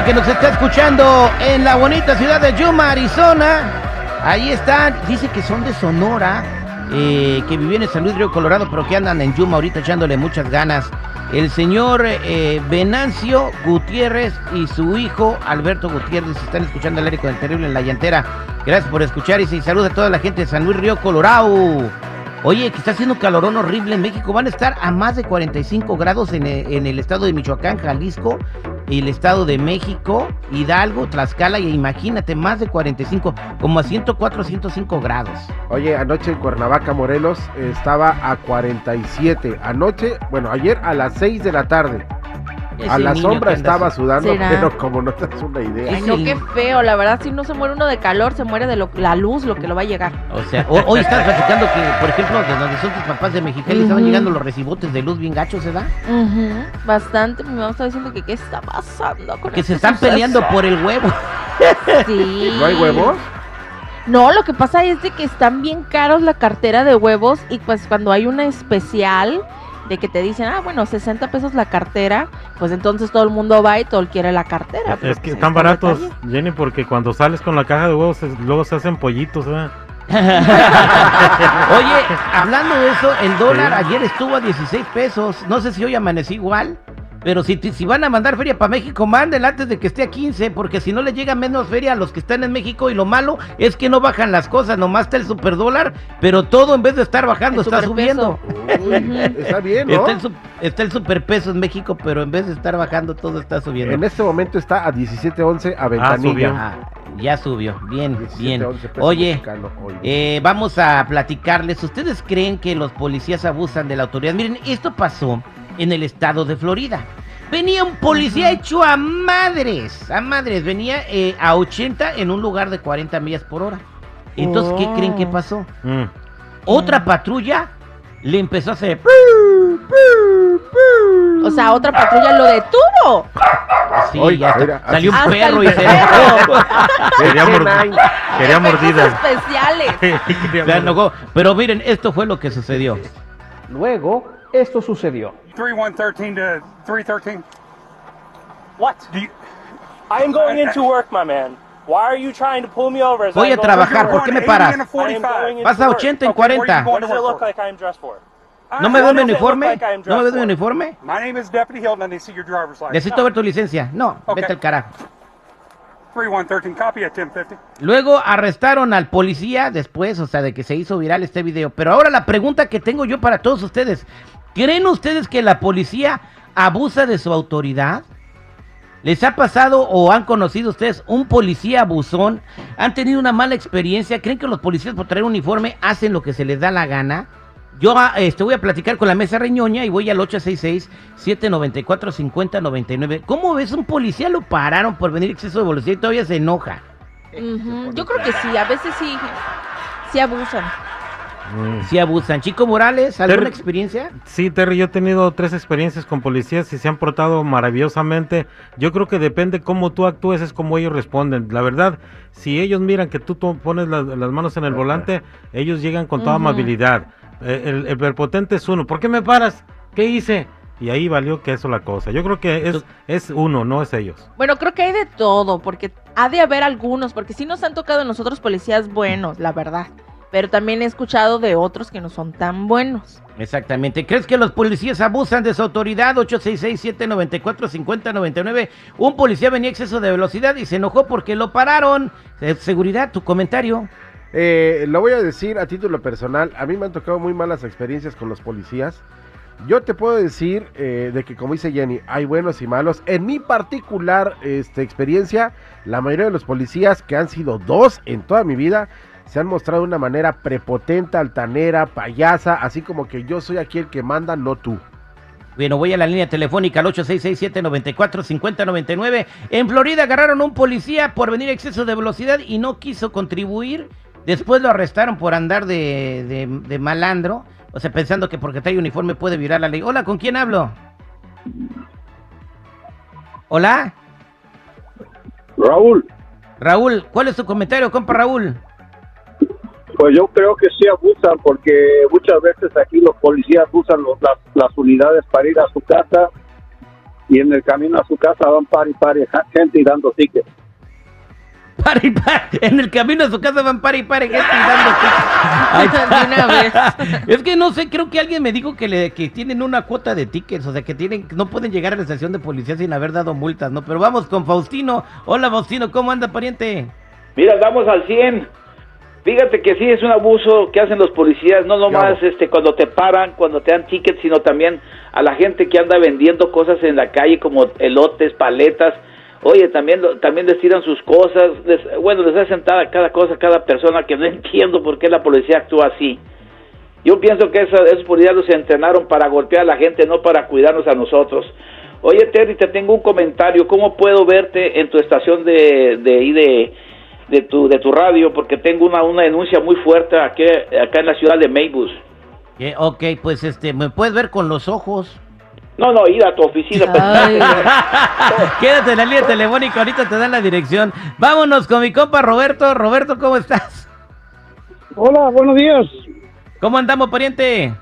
que nos está escuchando en la bonita ciudad de Yuma, Arizona. Ahí están, dice que son de Sonora, eh, que vivían en San Luis Río Colorado, pero que andan en Yuma ahorita echándole muchas ganas. El señor eh, Venancio Gutiérrez y su hijo Alberto Gutiérrez están escuchando el aire con el terrible en la llantera. Gracias por escuchar y saludos a toda la gente de San Luis Río Colorado. Oye, que está haciendo calorón horrible en México. Van a estar a más de 45 grados en en el estado de Michoacán, Jalisco, el estado de México, Hidalgo, Tlaxcala, y imagínate, más de 45, como a 104, 105 grados. Oye, anoche en Cuernavaca, Morelos, estaba a 47. Anoche, bueno, ayer a las 6 de la tarde. A la sombra estaba sudando, pero como no te das una idea. Ay, no, qué feo. La verdad, si no se muere uno de calor, se muere de lo- la luz, lo que lo va a llegar. O sea, ho- hoy estás platicando que, por ejemplo, de donde son tus papás de Mexicali, estaban llegando los recibotes de luz bien gachos, ¿verdad? Bastante. Mi mamá está diciendo que qué está pasando con Que se están suceso? peleando por el huevo. Sí. ¿No hay huevos? No, lo que pasa es de que están bien caros la cartera de huevos y pues cuando hay una especial de que te dicen, ah, bueno, 60 pesos la cartera, pues entonces todo el mundo va y todo el quiere la cartera. Es que pues, están baratos, detalle. Jenny, porque cuando sales con la caja de huevos, luego se hacen pollitos. Oye, hablando de eso, el dólar Sí. ayer estuvo a 16 pesos. No sé si hoy amanecí igual. Pero si, si van a mandar feria para México, mándenla antes de que esté a 15, porque si no le llega menos feria a los que están en México. Y lo malo es que no bajan las cosas, nomás está el superdólar, pero todo en vez de estar bajando El está superpeso. subiendo. Uy, está bien, ¿no? Está el, está el superpeso en México, pero en vez de estar bajando, todo está subiendo. En este momento está a 17.11 a ventanilla. subió. Ah, ya subió, bien, 17, bien. 11 pesos Oye, eh, vamos a platicarles. ¿Ustedes creen que los policías abusan de la autoridad? Miren, esto pasó en el estado de Florida. Venía un policía hecho a madres, a madres. Venía eh, a 80 en un lugar de 40 millas por hora. Entonces, ¿qué Oh. creen que pasó? Mm. Otra patrulla le empezó a hacer... O sea, otra patrulla lo detuvo. Sí, Oye, ya está. mira, salió un perro y se. Quería, nine. quería mordida. especiales. Quería Se enojó. Pero miren, esto fue lo que sucedió. Luego, esto sucedió. 3113 to 313. What? Do you, I am going into work, my man. Why are you trying to pull me over? As Voy a trabajar, ¿por qué me paras? 80 and a I am 45. going into Vas a work. 80 en Okay, where you 40. What does it look like I am dressed for? ¿No me veo mi uniforme? ¿No me veo mi for? uniforme? My name is Deputy Hilton. I need to see your driver's license. Necesito ver tu licencia. No, vete al carajo. 3113, copy at 1050. Luego arrestaron al policía después, o sea, de que se hizo viral este video. Pero ahora la pregunta que tengo yo para todos ustedes. ¿Creen ustedes que la policía abusa de su autoridad? ¿Les ha pasado o han conocido ustedes un policía abusón? ¿Han tenido una mala experiencia? ¿Creen que los policías por traer uniforme hacen lo que se les da la gana? Yo ah, este, voy a platicar con la mesa reñoña y voy al 866-794-5099. ¿Cómo ves un policía lo pararon por venir exceso de velocidad y todavía se enoja? Yo creo que sí, a veces sí, sí abusan. Mm. Si abusan. Chico Morales, ¿alguna Ter- experiencia? Sí, Terry, yo he tenido tres experiencias con policías y se han portado maravillosamente. Yo creo que depende cómo tú actúes, es como ellos responden. La verdad, si ellos miran que tú pones las, las manos en el volante, ellos llegan con toda amabilidad. Eh, el, el prepotente es uno. ¿Por qué me paras? ¿Qué hice? Y ahí valió que eso la cosa. Yo creo que es, es uno, no es ellos. Bueno, creo que hay de todo, porque ha de haber algunos, porque sí nos han tocado nosotros policías buenos, la verdad. Pero también he escuchado de otros que no son tan buenos. Exactamente. ¿Crees que los policías abusan de su autoridad? 866-794-5099. Un policía venía a exceso de velocidad y se enojó porque lo pararon. Eh, Seguridad, tu comentario. Eh, lo voy a decir a título personal. A mí me han tocado muy malas experiencias con los policías. Yo te puedo decir eh, de que, como dice Jenny, hay buenos y malos. En mi particular este, experiencia, la mayoría de los policías, que han sido dos en toda mi vida, se han mostrado de una manera prepotente, altanera, payasa, así como que yo soy aquí el que manda, no tú. Bueno, voy a la línea telefónica al 866-794-5099. En Florida agarraron a un policía por venir a exceso de velocidad y no quiso contribuir. Después lo arrestaron por andar de, de- de malandro. O sea, pensando que porque trae uniforme puede violar la ley. Hola, ¿con quién hablo? Hola, Raúl, Raúl. ¿Cuál es tu comentario, compa Raúl? Pues yo creo que sí abusan porque muchas veces aquí los policías usan los- las, las unidades para ir a su casa y en el camino a su casa van par y par gente y dando tickets. Par y par. En el camino a su casa van par y par gente y dando tickets. Una vez. Es que no sé, creo que alguien me dijo que, le, que tienen una cuota de tickets, o sea, que tienen no pueden llegar a la estación de policía sin haber dado multas, ¿no? Pero vamos con Faustino. Hola, Faustino, ¿cómo anda, pariente? Mira, vamos al 100. Fíjate que sí es un abuso que hacen los policías, no nomás este cuando te paran, cuando te dan tickets, sino también a la gente que anda vendiendo cosas en la calle como elotes, paletas. Oye, también también les tiran sus cosas. les- bueno, les hacen cada, cada cosa a cada persona que no entiendo por qué la policía actúa así. Yo pienso que esa- esos policías los entrenaron para golpear a la gente, no para cuidarnos a nosotros. Oye, Terry, te tengo un comentario. ¿Cómo puedo verte en tu estación de, de, de, de, tu, de tu radio? Porque tengo una, una denuncia muy fuerte aquí, acá en la ciudad de Maybus. Eh, ok, pues este, me puedes ver con los ojos. No, no, ir a tu oficina. Ay. Quédate en la línea telefónica, ahorita te dan la dirección. Vámonos con mi compa Roberto. Roberto, ¿cómo estás? Hola, buenos días. ¿Cómo andamos, pariente?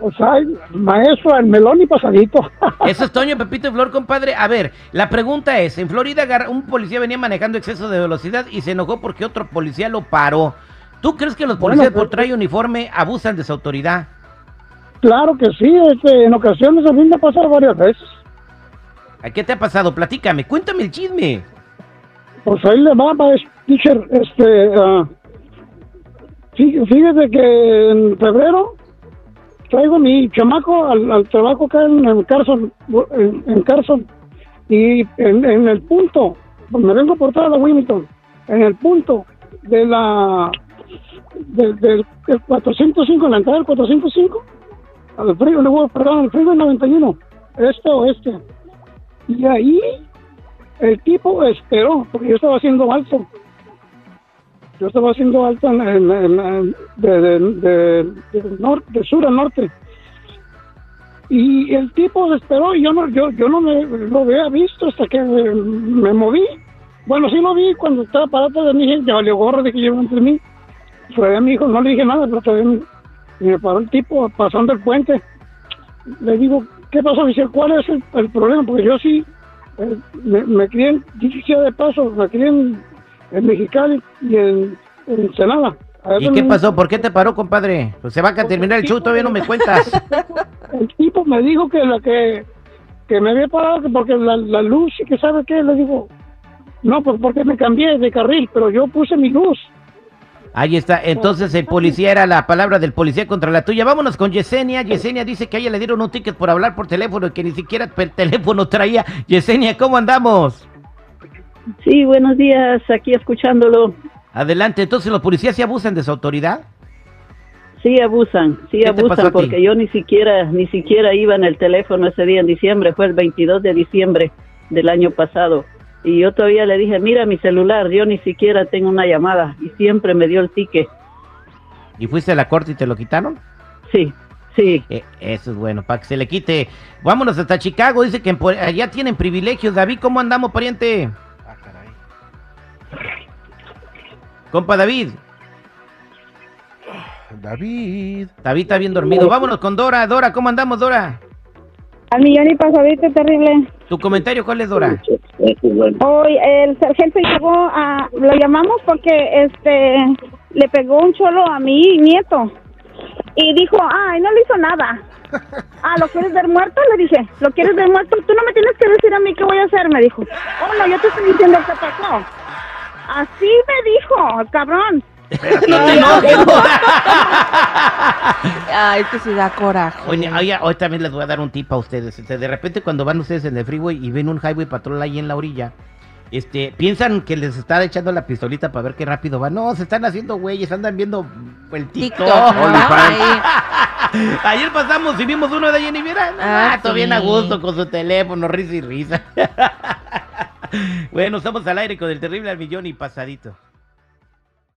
Pues hay maestro, el melón y pasadito. Eso es Toño, Pepito y Flor, compadre. A ver, la pregunta es, en Florida un policía venía manejando exceso de velocidad y se enojó porque otro policía lo paró. ¿Tú crees que los Bueno, policías pues- por traer uniforme abusan de su autoridad? claro que sí, este, en ocasiones a mí me ha pasado varias veces. ¿A qué te ha pasado? Platícame, cuéntame el chisme. Pues ahí le va, teacher, este, fí- fíjese que en febrero traigo mi chamaco al, al trabajo acá en, en Carson, en, Carson, y en, el punto, me vengo por toda la Wilmington, en el punto de la, del, del, del 405, en la entrada del 405, al frío, luego, perdón, al frío 91, este oeste, y ahí el tipo esperó, porque yo estaba haciendo alto. Yo estaba haciendo alto en, en- en- de, nor- de sur a norte. Y el tipo esperó y yo no, yo, yo no me lo había visto hasta que me, moví. Bueno, sí lo vi cuando estaba parado de mí, ya valió gorro de que llevó entre mí. Fue a mi hijo, no le dije nada, pero todavía me, paró el tipo pasando el puente. Le digo, ¿qué pasó? Dice, ¿cuál es el, problema? Porque yo sí eh, me, me crié en de paso, me crié en, en Mexicali y en, en Ensenada. ¿Y qué pasó? ¿Por qué te paró, compadre? Pues se va a terminar el show, todavía no me cuentas. El tipo me dijo que la que, que me había parado que porque la, la luz y que sabe qué, le digo, no, pues porque me cambié de carril, pero yo puse mi luz. Ahí está, entonces el policía era la palabra del policía contra la tuya. Vámonos con Yesenia. Yesenia dice que a ella le dieron un ticket por hablar por teléfono y que ni siquiera el teléfono traía. Yesenia, ¿cómo andamos? Sí, buenos días, aquí escuchándolo. Adelante, entonces los policías se abusan de su autoridad. Sí abusan, sí ¿Qué te pasó a abusan porque yo ni siquiera ni siquiera iba en el teléfono ese día en diciembre, fue el 22 de diciembre del año pasado. Y yo todavía le dije, mira mi celular, yo ni siquiera tengo una llamada y siempre me dio el ticket. ¿Y fuiste a la corte y te lo quitaron? Sí, sí. Eh, eso es bueno, para que se le quite. Vámonos hasta Chicago, dice que allá tienen privilegios. David, ¿cómo andamos, pariente? Compa David. David. David está bien dormido. Vámonos con Dora. Dora, ¿cómo andamos, Dora? Al millón y pasadito, terrible. ¿Tu comentario cuál es, Dora? Hoy el sargento llegó a, lo llamamos porque este le pegó un cholo a mi nieto y dijo, ay, no le hizo nada. Ah, ¿lo quieres ver muerto? Le dije, ¿lo quieres ver muerto? Tú no me tienes que decir a mí qué voy a hacer, me dijo. Oh, no, yo te estoy diciendo qué pasó. Así me dijo, cabrón. No te enojes. Ay, que se da coraje. Oye, oye, hoy también les voy a dar un tip a ustedes. Este, de repente cuando van ustedes en el freeway y ven un highway patrol ahí en la orilla, este, piensan que les está echando la pistolita para ver qué rápido van. No, se están haciendo güeyes, andan viendo el TikTok. TikTok, ¿no? Ayer pasamos y vimos uno de ahí y mira, Ah, ah, todo bien a gusto con su teléfono, risa y risa. bueno, estamos al aire con el terrible al millón y pasadito.